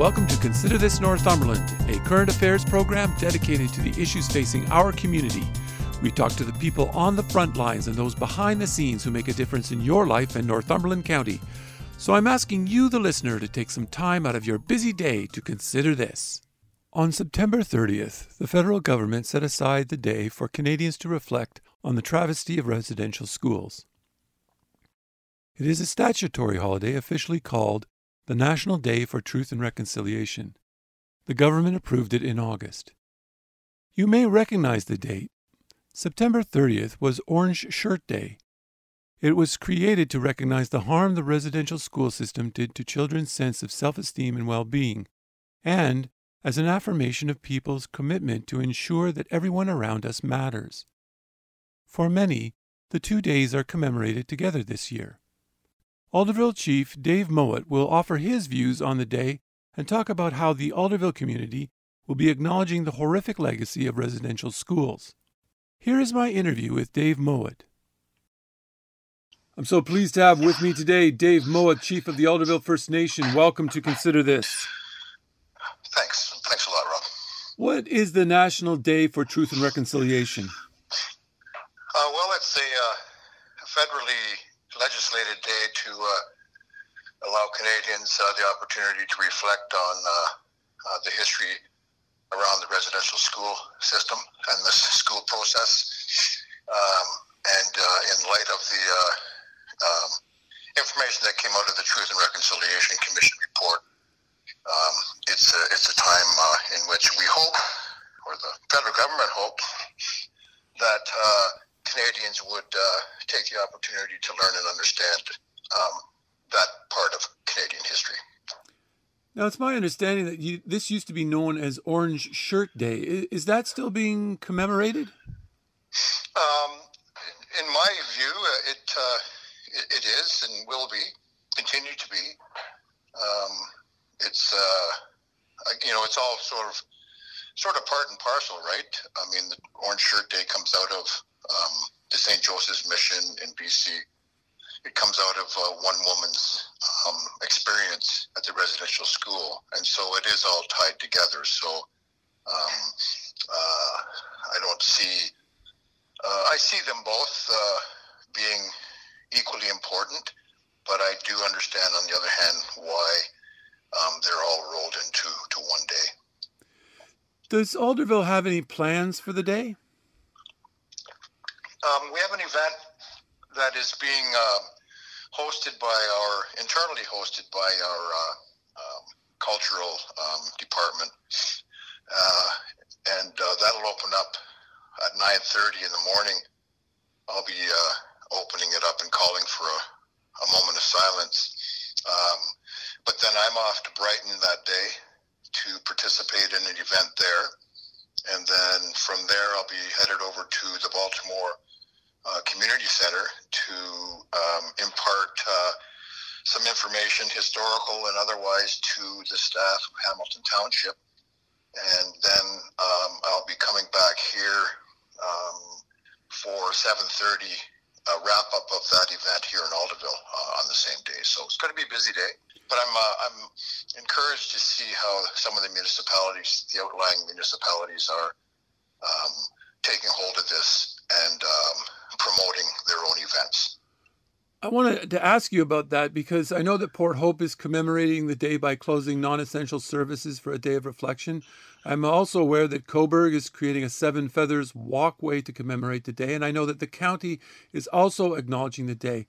welcome to Consider This Northumberland, a current affairs program dedicated to the issues facing our community. We talk to the people on the front lines and those behind the scenes who make a difference in your life in Northumberland County. So I'm asking you, the listener, to take some time out of your busy day to consider this. On September 30th, the federal government set aside the day for Canadians to reflect on the travesty of residential schools. It is a statutory holiday officially called the National Day for Truth and Reconciliation. The government approved it in August. You may recognize the date. September 30th was Orange Shirt Day. It was created to recognize the harm the residential school system did to children's sense of self esteem and well being, and as an affirmation of people's commitment to ensure that everyone around us matters. For many, the two days are commemorated together this year. Alderville Chief Dave Mowat will offer his views on the day and talk about how the Alderville community will be acknowledging the horrific legacy of residential schools. Here is my interview with Dave Mowat. I'm so pleased to have with me today Dave Mowat, Chief of the Alderville First Nation. Welcome to Consider This. Thanks. Thanks a lot, Rob. What is the National Day for Truth and Reconciliation? Uh, well, it's a uh, federally legislated day to uh, allow Canadians uh, the opportunity to reflect on uh, the history around the residential school system and the school process. Um, and in light of the um, information that came out of the Truth and Reconciliation Commission report, um, it's a, it's a time uh, in which we hope, or the federal government hope, that uh, Canadians would uh, take the opportunity to learn and understand um, that part of Canadian history. Now, it's my understanding that you, this used to be known as Orange Shirt Day. Is, is that still being commemorated? Um, in my view, uh, it, uh, it, it is and will be, continue to be. Um, it's uh, you know, it's all sort of sort of part and parcel, right? I mean, the Orange Shirt Day comes out of um, the St. Joseph's Mission in BC. It comes out of uh, one woman's um, experience at the residential school, and so it is all tied together. So um, uh, I don't see. Uh, I see them both uh, being equally important, but I do understand, on the other hand, why um, they're all rolled into to one day. Does Alderville have any plans for the day? Um, we have an event that is being uh, hosted by our internally hosted by our uh, um, cultural um, department, uh, and uh, that'll open up at 9:30 in the morning. I'll be uh, opening it up and calling for a, a moment of silence. Um, but then I'm off to Brighton that day to participate in an event there. And then from there, I'll be headed over to the Baltimore uh, Community Center to um, impart uh, some information, historical and otherwise, to the staff of Hamilton Township. And then um, I'll be coming back here um, for 7:30 a wrap up of that event here in Alderville uh, on the same day. So it's going to be a busy day. But I'm uh, I'm encouraged to see how some of the municipalities, the outlying municipalities, are um, taking hold of this and um, promoting their own events. I wanted to ask you about that because I know that Port Hope is commemorating the day by closing non essential services for a day of reflection. I'm also aware that Cobourg is creating a Seven Feathers walkway to commemorate the day, and I know that the county is also acknowledging the day.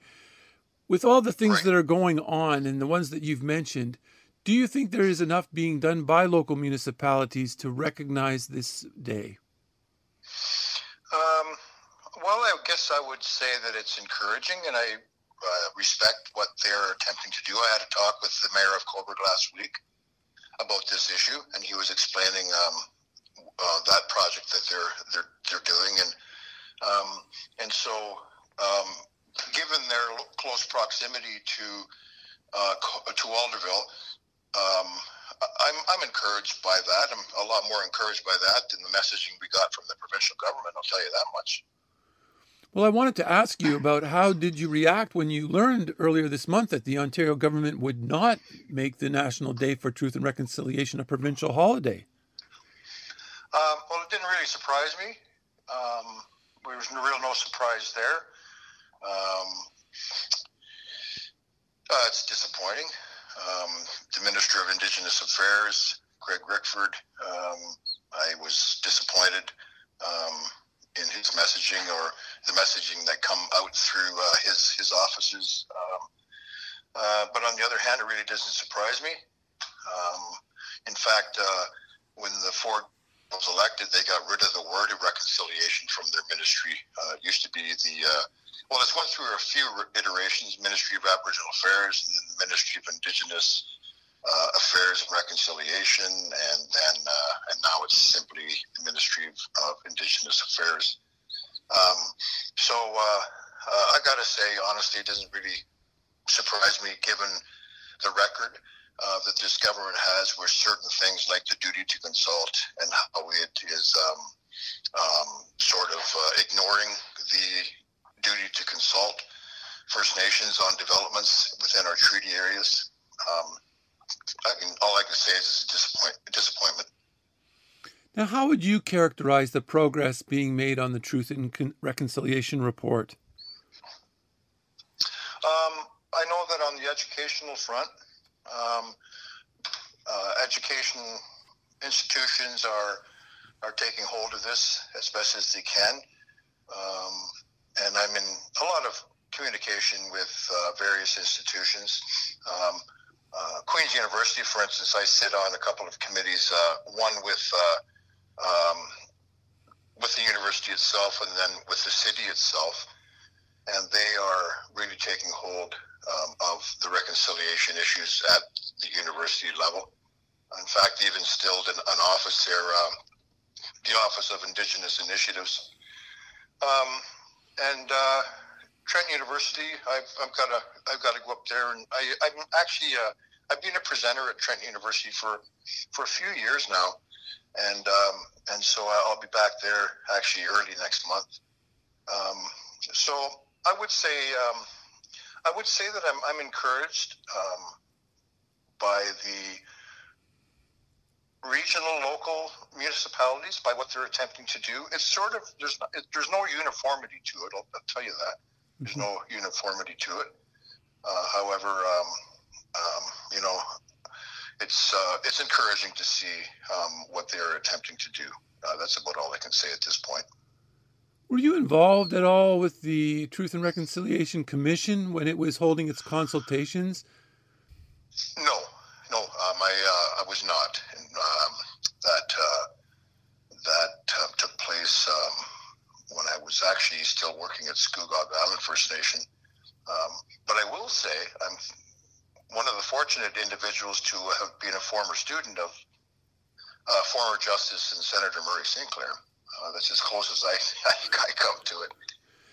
With all the things right. that are going on and the ones that you've mentioned, do you think there is enough being done by local municipalities to recognize this day? Um, guess I would say that it's encouraging, and I uh, respect what they're attempting to do. I had a talk with the mayor of Cobourg last week about this issue, and he was explaining um, uh, that project that they're they're they're doing, and um, and so um, given their close proximity to uh, to Alderville, um, I'm I'm encouraged by that. I'm a lot more encouraged by that than the messaging we got from the provincial government. I'll tell you that much. Well, I wanted to ask you about how did you react when you learned earlier this month that the Ontario government would not make the National Day for Truth and Reconciliation a provincial holiday? Um, well, it didn't really surprise me. Um, there was real no surprise there. Um, uh, it's disappointing. Um, the Minister of Indigenous Affairs, Greg Rickford, um, I was disappointed um, in his messaging or the messaging that come out through uh, his his offices. Um, uh, but on the other hand, it really doesn't surprise me. Um, in fact, uh, when the Ford was elected, they got rid of the word of reconciliation from their ministry. Uh, it used to be the uh, well, it's went through a few iterations: Ministry of Aboriginal Affairs, and then the Ministry of Indigenous uh, Affairs and Reconciliation, and then and now it's simply the Ministry of, of Indigenous Affairs. Um, so uh, uh, I got to say, honestly, it doesn't really surprise me given the record uh, that this government has where certain things like the duty to consult and how it is um, um, sort of uh, ignoring the duty to consult First Nations on developments within our treaty areas. Um, I mean, all I can say is it's a disappoint- disappointment. Now, how would you characterize the progress being made on the Truth and Con- Reconciliation Report? Um, I know that on the educational front, um, uh, education institutions are are taking hold of this as best as they can, um, and I'm in a lot of communication with uh, various institutions. Um, uh, Queen's University, for instance, I sit on a couple of committees. Uh, one with uh, um, with the university itself and then with the city itself. And they are really taking hold um, of the reconciliation issues at the university level. In fact, they've instilled an, an office there, um, the Office of Indigenous Initiatives. Um, and uh, Trent University, I've, I've got to I've got to go up there, and I, I'm actually uh, I've been a presenter at Trent University for for a few years now, and um, and so I'll be back there actually early next month. Um, so I would say um, I would say that I'm I'm encouraged um, by the regional, local municipalities by what they're attempting to do. It's sort of there's not, it, there's no uniformity to it. I'll, I'll tell you that there's mm-hmm. no uniformity to it. Uh, however, um, um, you know, it's uh, it's encouraging to see um, what they're attempting to do. Uh, that's about all I can say at this point. Were you involved at all with the Truth and Reconciliation Commission when it was holding its consultations? No, no, um, I uh, I was not. And, um, that uh, that uh, took place um, when I was actually still working at Scugog Island First Nation. Um, but I will say I'm one of the fortunate individuals to have been a former student of uh, former Justice and Senator Murray Sinclair. Uh, that's as close as I, I, come to it.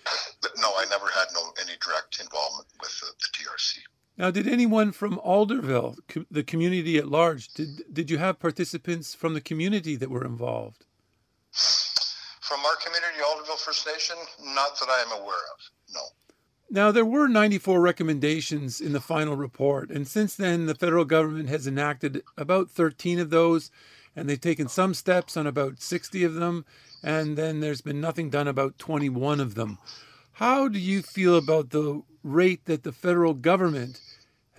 But, but, no, I never had no any direct involvement with the, the TRC. Now, did anyone from Alderville, co- the community at large, did did you have participants from the community that were involved? From our community, Alderville First Nation, not that I am aware of. No. Now, there were 94 recommendations in the final report, and since then, the federal government has enacted about 13 of those, and they've taken some steps on about 60 of them, and then there's been nothing done about 21 of them. How do you feel about the rate that the federal government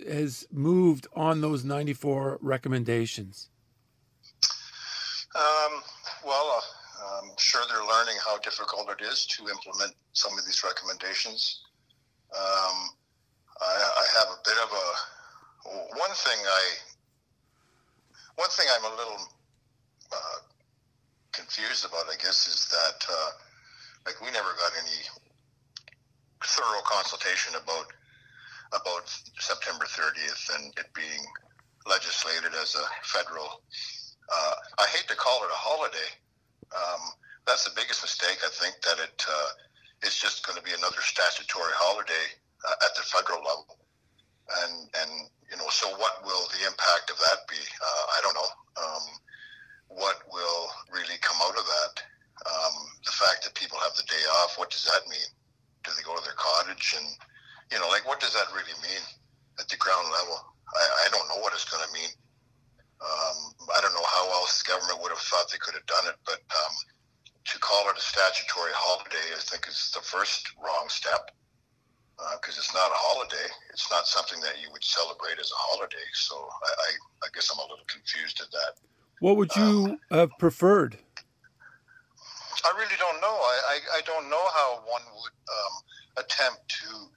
has moved on those 94 recommendations? Um, well, uh, I'm sure they're learning how difficult it is to implement some of these recommendations. Um, I, I, have a bit of a one thing I one thing I'm a little uh, confused about, I guess, is that uh, like we never got any thorough consultation about about September 30th and it being legislated as a federal. Uh, I hate to call it a holiday. Um, that's the biggest mistake. I think that it uh, it's just going to be another statutory holiday uh, at the federal level, and and you know, so what will the impact of that be? Uh, I don't know. Um, what will really come out of that? Um, the fact that people have the day off, what does that mean? Do they go to their cottage and you know, like what does that really mean at the ground level? I, I don't know what it's going to mean. Um, I don't know how else the government would have thought they could have done it, but um, to call it a statutory holiday, I think is the first wrong step because uh, it's not a holiday. It's not something that you would celebrate as a holiday. So I, I, I guess I'm a little confused at that. What would you um, have preferred? I really don't know. I, I, I don't know how one would um, attempt to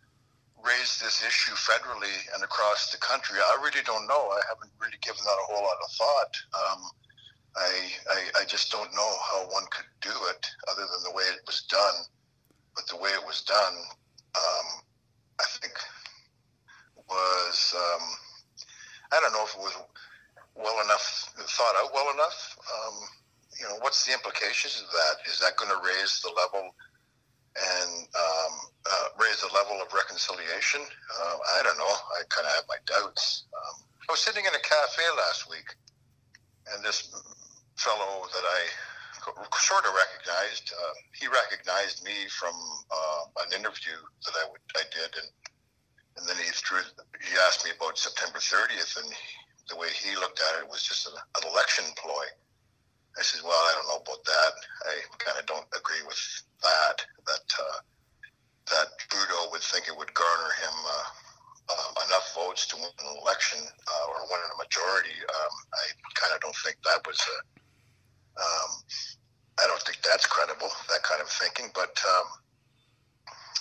raise this issue federally and across the country. I really don't know. I haven't really given that a whole lot of thought. Um, I, I, I just don't know how one could do it other than the way it was done. But the way it was done, um, I think, was um, I don't know if it was well enough thought out well enough. Um, you know, what's the implications of that? Is that going to raise the level and um, uh, raise the level of reconciliation. Uh, I don't know. I kind of have my doubts. Um, I was sitting in a cafe last week, and this fellow that I sort of recognized, uh, he recognized me from uh, an interview that I, I did, and and then he threw. He asked me about September 30th, and he, the way he looked at it was just an, an election ploy. I said, "Well, I don't know about that. I kind of don't agree with that. That uh, that Trudeau would think it would garner him uh, uh, enough votes to win an election uh, or win a majority. Um, I kind of don't think that was a. Um, I don't think that's credible. That kind of thinking, but um,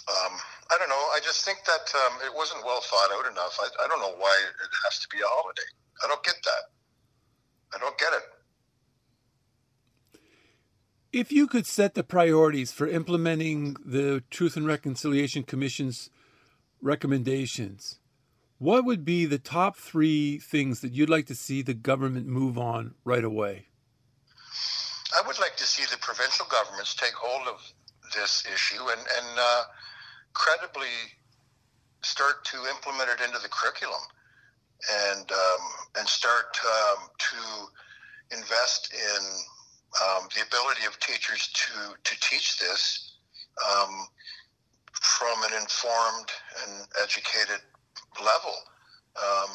um, I don't know. I just think that um, it wasn't well thought out enough. I, I don't know why it has to be a holiday. I don't get that. I don't get it. If you could set the priorities for implementing the Truth and Reconciliation Commission's recommendations, what would be the top three things that you'd like to see the government move on right away? I would like to see the provincial governments take hold of this issue and, and uh, credibly start to implement it into the curriculum and um, and start um, to invest in um, the ability of teachers to to teach this um, from an informed and educated level. Um,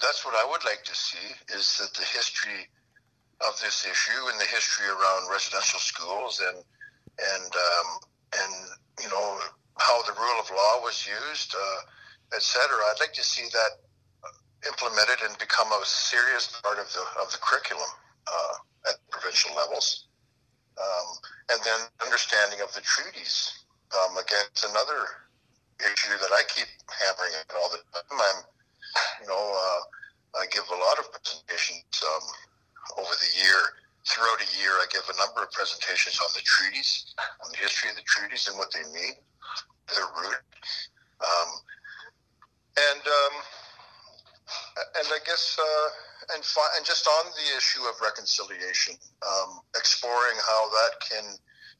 that's what I would like to see is that the history of this issue and the history around residential schools and and um, and you know how the rule of law was used, uh, etc. I'd like to see that implemented and become a serious part of the of the curriculum. Uh, at provincial levels. Um, and then understanding of the treaties. Um, again, it's another issue that I keep hammering at all the time. I'm, you know, uh, I give a lot of presentations um, over the year. Throughout a year, I give a number of presentations on the treaties, on the history of the treaties and what they mean, their root. Um, and um, and I guess uh, and fi- and just on the issue of reconciliation, um, exploring how that can,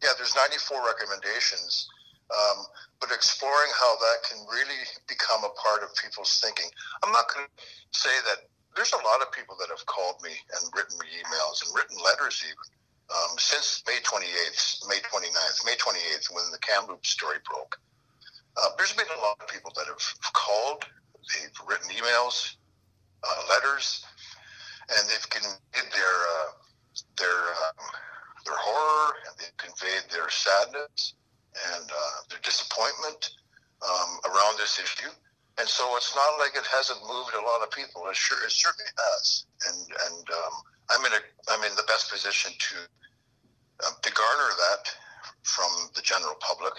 yeah, there's 94 recommendations, um, but exploring how that can really become a part of people's thinking. I'm not going to say that there's a lot of people that have called me and written me emails and written letters even um, since May 28th, May 29th, May 28th, when the Kamloops story broke. Uh, there's been a lot of people that have called, they've written emails, uh, letters, and they've conveyed their uh, their um, their horror, and they've conveyed their sadness and uh, their disappointment um, around this issue. And so it's not like it hasn't moved a lot of people. It sure it certainly has. And and um, I'm in a I'm in the best position to uh, to garner that from the general public.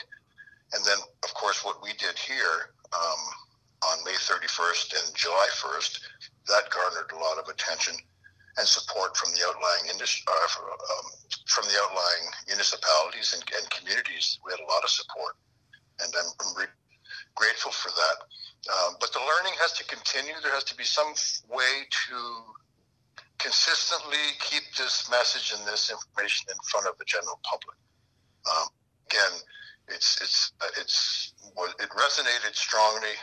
And then, of course, what we did here um, on May 31st and July 1st that garnered a lot of attention and support from the outlying industry, uh, um, from the outlying municipalities and, and, communities. We had a lot of support, and I'm, I'm re- grateful for that. Um, but the learning has to continue. There has to be some way to consistently keep this message and this information in front of the general public. Um, again, it's it's it's it resonated strongly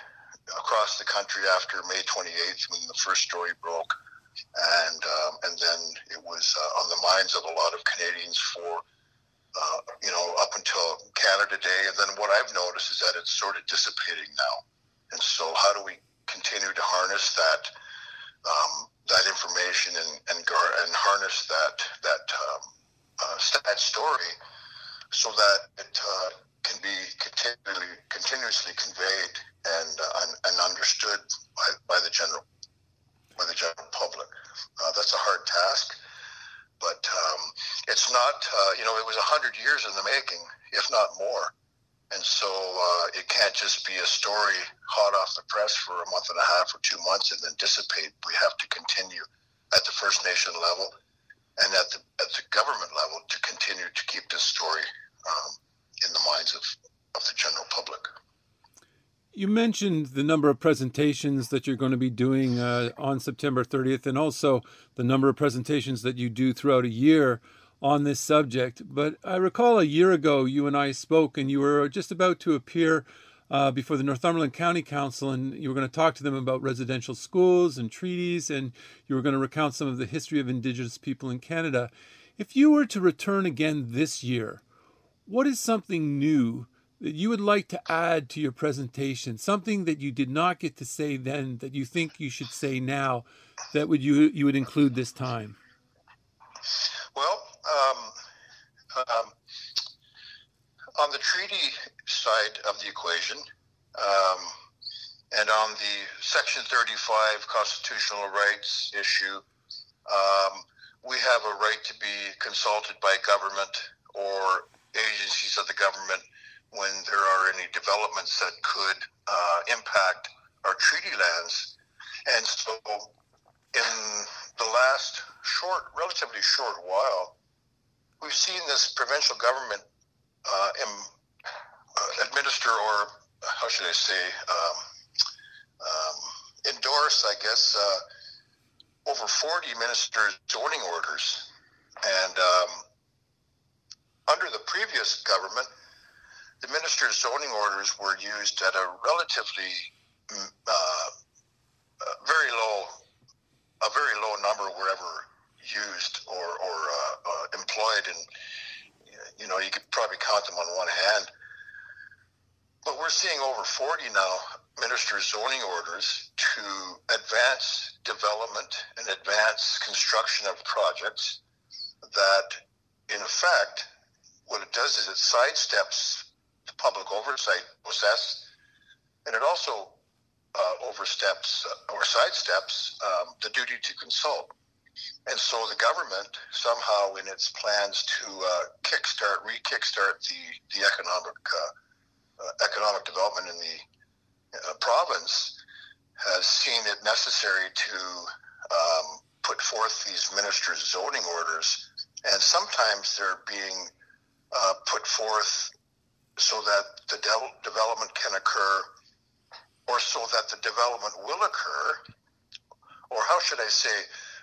across the country after May 28th when the first story broke, and um, and then it was uh, on the minds of a lot of Canadians for uh, you know up until Canada Day, and then what I've noticed is that it's sort of dissipating now, and so how do we continue to harness that? Um, that information and and, and harness that that um, uh, that story so that it uh, can be continually continuously conveyed and uh, and understood by, by the general by the general public. Uh, that's a hard task, but um, it's not. Uh, you know, it was hundred years in the making, if not more. And so uh, it can't just be a story hot off the press for a month and a half or two months and then dissipate. We have to continue at the First Nation level and at the at the government level to continue to keep this story um, in the minds of, of the general public. You mentioned the number of presentations that you're going to be doing uh, on September 30th, and also the number of presentations that you do throughout a year on this subject. But I recall a year ago you and I spoke, and you were just about to appear uh, before the Northumberland County Council, and you were going to talk to them about residential schools and treaties, and you were going to recount some of the history of Indigenous people in Canada. If you were to return again this year, what is something new that you would like to add to your presentation? Something that you did not get to say then that you think you should say now that would you you would include this time? Um, um, on the treaty side of the equation, um, and on the Section 35 constitutional rights issue, um, we have a right to be consulted by government or agencies of the government when there are any developments that could uh, impact our treaty lands. And so, in the last short, relatively short while, we've seen this provincial government uh, uh, administer, or how should I say, um, um, endorse, I guess, uh, over 40 ministers' zoning orders. And um, under the previous government, the minister's zoning orders were used at a relatively mm, uh, very low, a very low number were ever used or, or uh, uh, employed, and you know you could probably count them on one hand. But we're seeing over 40 now minister's zoning orders to advance development and advance construction of projects that, in effect, what it does is it sidesteps the public oversight process, and it also uh, oversteps uh, or sidesteps um, the duty to consult. And so the government somehow, in its plans to uh, kickstart, re-kickstart the the economic uh, uh, economic development in the uh, province, has seen it necessary to um, put forth these ministers' zoning orders, and sometimes they're being uh, put forth so that the de- development can occur or so that the development will occur, or how should I say,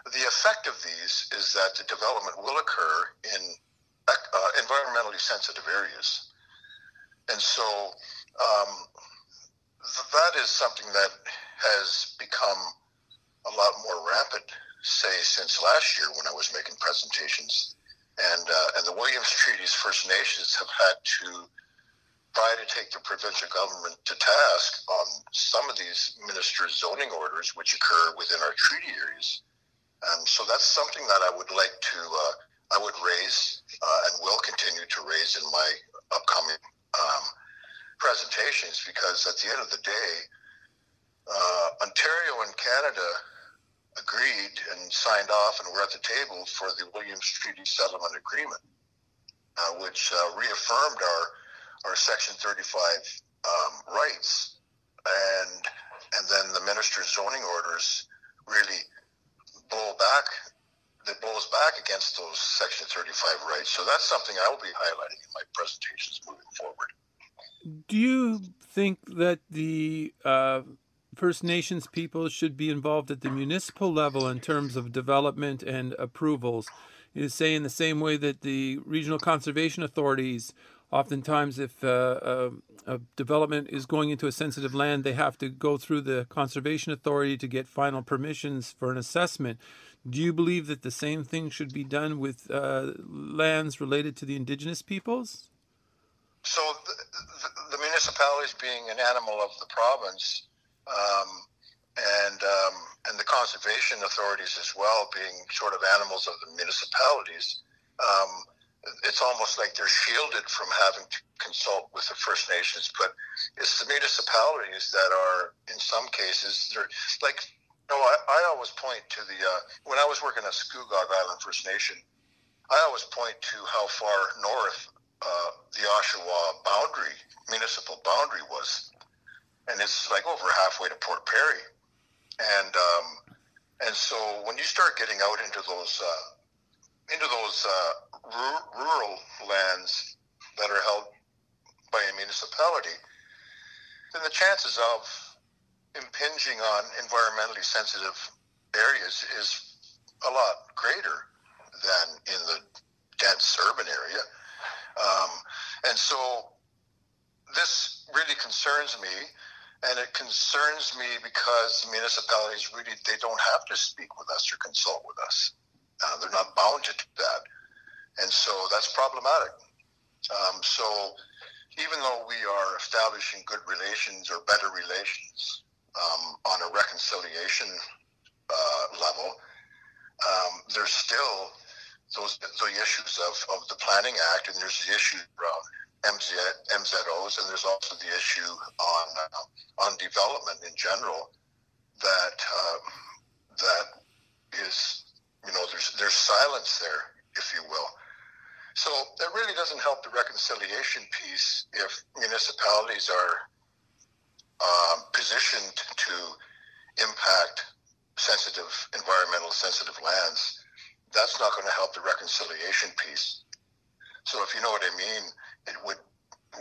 the effect of these is that the development will occur in uh, environmentally sensitive areas. And so um, th- that is something that has become a lot more rapid, say, since last year when I was making presentations and uh, and the Williams Treaties First Nations have had to try to take the provincial government to task on some of these ministers' zoning orders, which occur within our treaty areas. And so that's something that I would like to uh, I would raise uh, and will continue to raise in my upcoming um, presentations because at the end of the day, uh, Ontario and Canada agreed and signed off and were at the table for the Williams Treaty Settlement Agreement, uh, which uh, reaffirmed our our Section 35 um, rights, and and then the minister's zoning orders really blow back that blows back against those Section 35 rights. So that's something I will be highlighting in my presentations moving forward. Do you think that the uh, First Nations people should be involved at the municipal level in terms of development and approvals? You say in the same way that the regional conservation authorities, oftentimes, if uh, a, a development is going into a sensitive land, they have to go through the conservation authority to get final permissions for an assessment. Do you believe that the same thing should be done with uh, lands related to the indigenous peoples? So, the, the, the, municipalities being an animal of the province, um, and um, and the conservation authorities as well being sort of animals of the municipalities, um, it's almost like they're shielded from having to consult with the First Nations. But it's the municipalities that are, in some cases, they're like no, I, I always point to the uh, when I was working at Scugog Island First Nation. I always point to how far north uh, the Oshawa boundary, municipal boundary, was, and it's like over halfway to Port Perry, and um, and so when you start getting out into those uh, into those uh, rural lands that are held by a municipality, then the chances of impinging on environmentally sensitive areas is a lot greater than in the dense urban area. Um, and so this really concerns me and it concerns me because municipalities really they don't have to speak with us or consult with us uh, they're not bound to do that and so that's problematic um, so even though we are establishing good relations or better relations um, on a reconciliation uh, level, um, there's still those the issues of, of the Planning Act, and there's the issue around MZ, MZOs, and there's also the issue on uh, on development in general that uh, that is you know there's there's silence there, if you will. So that really doesn't help the reconciliation piece if municipalities are um, positioned to impact sensitive, environmental sensitive lands, that's not going to help the reconciliation piece. So if you know what I mean, it would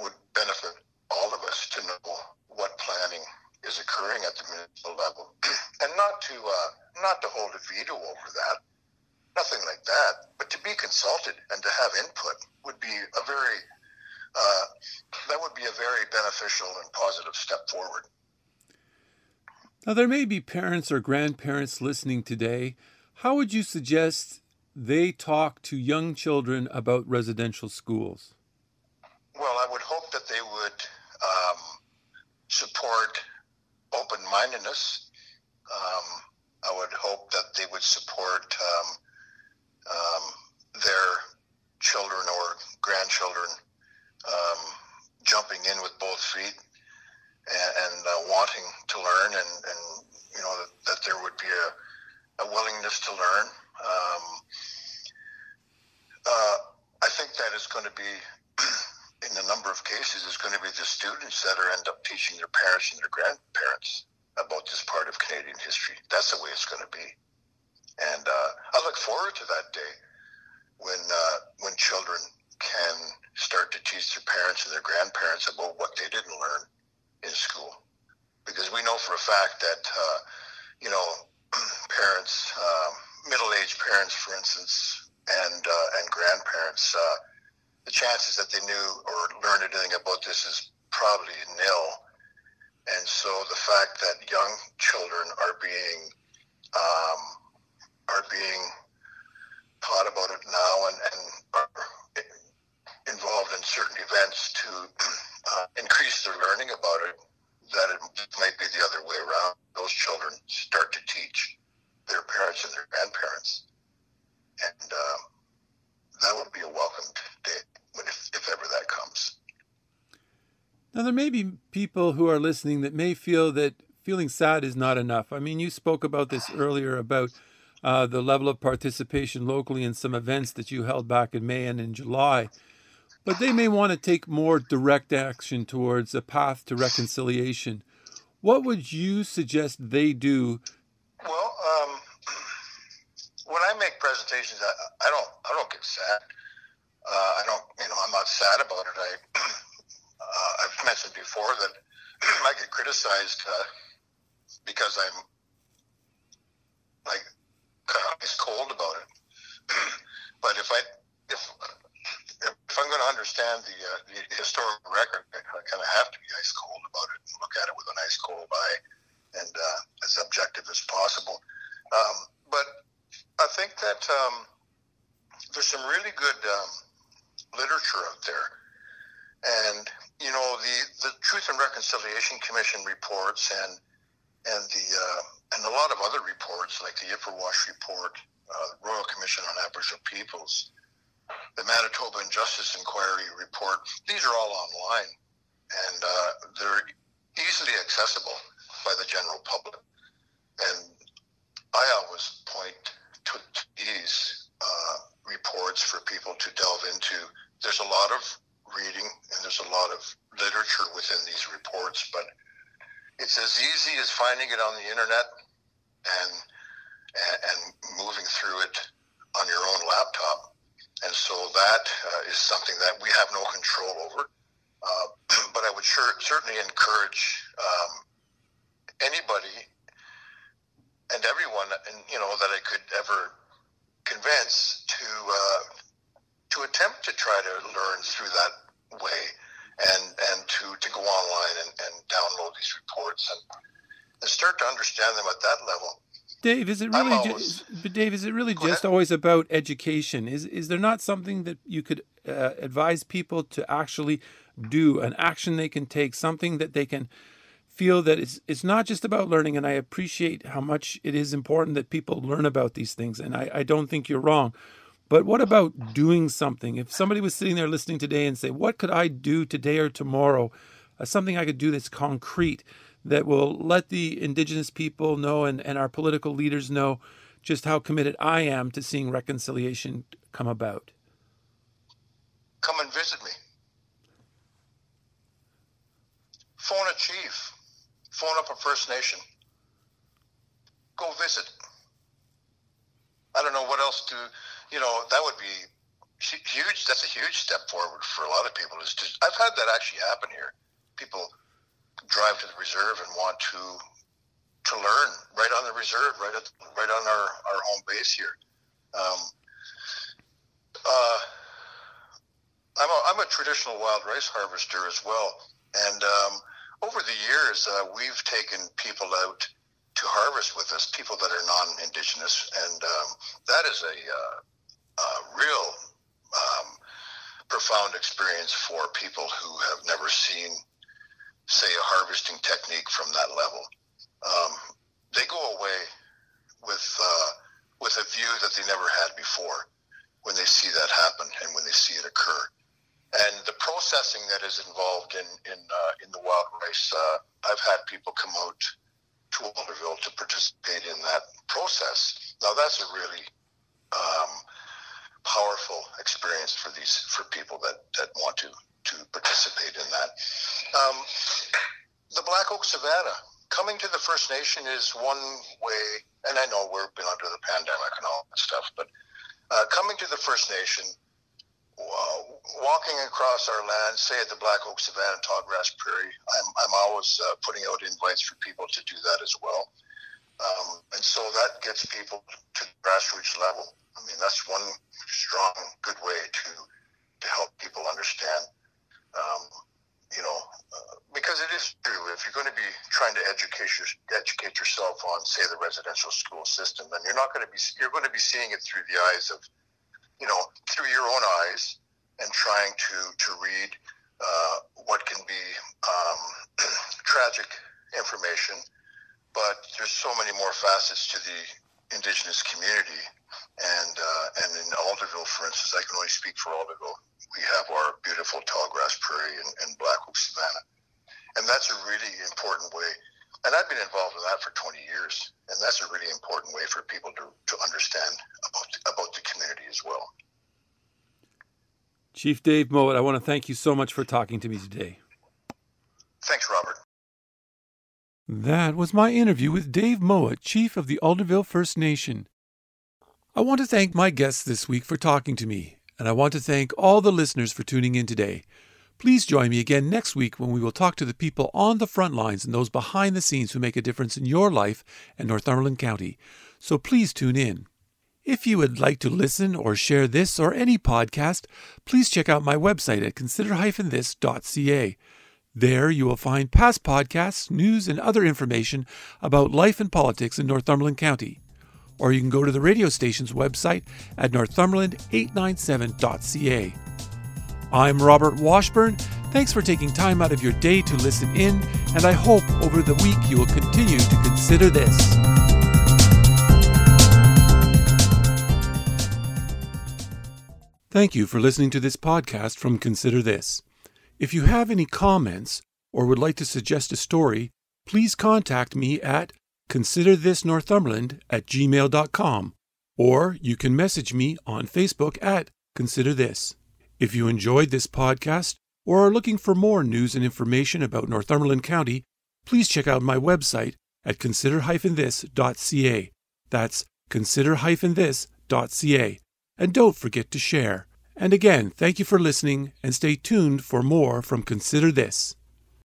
would benefit all of us to know what planning is occurring at the municipal level, and not to uh, not to hold a veto over that, nothing like that, but to be consulted and to have input would be a very uh, that would be a very beneficial and positive step forward. Now, there may be parents or grandparents listening today. How would you suggest they talk to young children about residential schools? Well, I would hope that they would um, support open mindedness. Um, I would hope that they would support um, um their children or grandchildren um, jumping in with both feet and, and uh, wanting to learn, and, and you know that, that, there would be a, a willingness to learn. Um, uh, I think that is going to be, in a number of cases, is going to be the students that are end up teaching their parents and their grandparents about this part of Canadian history. That's the way it's going to be, and uh, I look forward to that day when uh, when children can start to teach their parents and their grandparents about what they didn't learn in school. Because we know for a fact that, uh, you know, parents, uh, middle-aged parents, for instance, and uh, and grandparents, uh, the chances that they knew or learned anything about this is probably nil. And so the fact that young children are being um, are being taught about it now and, and are involved in certain events to uh, increase their learning about it, that it might be the other way around. Those children start to teach their parents and their grandparents. And uh, that would be a welcome day if, if ever that comes. Now, there may be people who are listening that may feel that feeling sad is not enough. I mean, you spoke about this earlier about uh, the level of participation locally in some events that you held back in May and in July but they may want to take more direct action towards a path to reconciliation. What would you suggest they do? Well, um, when I make presentations, I, I, don't I don't get sad. Uh, I don't you know I'm not sad about it. I uh, I've mentioned before that I get criticized uh, because I'm like kind of ice cold about it. but if I if if I'm going to understand the, uh, the historical record, I kind of have to be ice cold about it and look at it with an ice cold eye and uh, as objective as possible. Um, but I think that um, there's some really good um, literature out there, and you know the the Truth and Reconciliation Commission reports and and the uh, and a lot of other reports like the Ipperwash report, uh, Royal Commission on Aboriginal Peoples, the Manitoba Injustice Inquiry report. These are all online, and uh, they're easily accessible by the general public. And I always point to, to these uh, reports for people to delve into. There's a lot of reading and there's a lot of literature within these reports, but it's as easy as finding it on the internet and and, moving through it on your own laptop. And so that uh, is something that we have no control over. Uh, but I would sure, certainly encourage um, anybody and everyone, and you know, that I could ever convince to uh, to attempt to try to learn through that way and to, go online and, and download these reports and, and start to understand them at that level. Dave, is it really always, just, Dave, is it really just always about education? Is is there not something that you could uh, advise people to actually do, an action they can take, something that they can feel that it's it's not just about learning and I appreciate how much it is important that people learn about these things and I, I don't think you're wrong. But what about doing something? If somebody was sitting there listening today and say, What could I do today or tomorrow? Uh, something I could do that's concrete that will let the indigenous people know and, and our political leaders know just how committed I am to seeing reconciliation come about. Come and visit me. Phone a chief. Phone up a First Nation. Go visit. I don't know what else to you know, that would be huge. That's a huge step forward for a lot of people. Is to, I've had that actually happen here. People drive to the reserve and want to to learn right on the reserve, right at right on our, our home base here. Um, uh, I'm a, I'm a traditional wild rice harvester as well, and um, over the years uh, we've taken people out to harvest with us, people that are non-indigenous, and um, that is a uh, uh, real um, profound experience for people who have never seen, say, a harvesting technique from that level. Um, they go away with uh, with a view that they never had before when they see that happen and when they see it occur. And the processing that is involved in in uh, in the wild rice, uh, I've had people come out to Alderville to participate in that process. Now that's a really um, powerful experience for these for people that that want to to participate in that. Um, the Black Oak Savannah coming to the First Nation is one way, and I know we've been under the pandemic and all that stuff, but uh, coming to the First Nation, uh, walking across our land, say at the Black Oak Savannah, Tallgrass Prairie, I'm, I'm always uh, putting out invites for people to do that as well. Um, and so that gets people to the grassroots level. I mean, that's one strong, good way to to help people understand. Um, you know, uh, because it is true. If you're going to be trying to educate your, educate yourself on, say, the residential school system, then you're not going to be you're going to be seeing it through the eyes of, you know, through your own eyes, and trying to to read uh, what can be um, tragic information. But there's so many more facets to the indigenous community and uh, and in Alderville, for instance, I can only speak for Alderville. We have our beautiful tallgrass prairie and, and Black Oak savanna, and that's a really important way. And I've been involved in that for 20 years, and that's a really important way for people to, to understand about the, about the community as well. Chief Dave Mowat, I want to thank you so much for talking to me today. Thanks, Robert. That was my interview with Dave Mowat, Chief of the Alderville First Nation. I want to thank my guests this week for talking to me, and I want to thank all the listeners for tuning in today. Please join me again next week when we will talk to the people on the front lines and those behind the scenes who make a difference in your life and Northumberland County. So please tune in. If you would like to listen or share this or any podcast, please check out my website at consider-this.ca. There you will find past podcasts, news, and other information about life and politics in Northumberland County. Or you can go to the radio station's website at northumberland897.ca. I'm Robert Washburn. Thanks for taking time out of your day to listen in, and I hope over the week you will continue to consider this. Thank you for listening to this podcast from Consider This. If you have any comments or would like to suggest a story, please contact me at considerthisnorthumberland at gmail.com or you can message me on Facebook at Consider This. If you enjoyed this podcast or are looking for more news and information about Northumberland County, please check out my website at consider-this.ca. That's consider-this.ca. And don't forget to share. And again, thank you for listening and stay tuned for more from Consider This.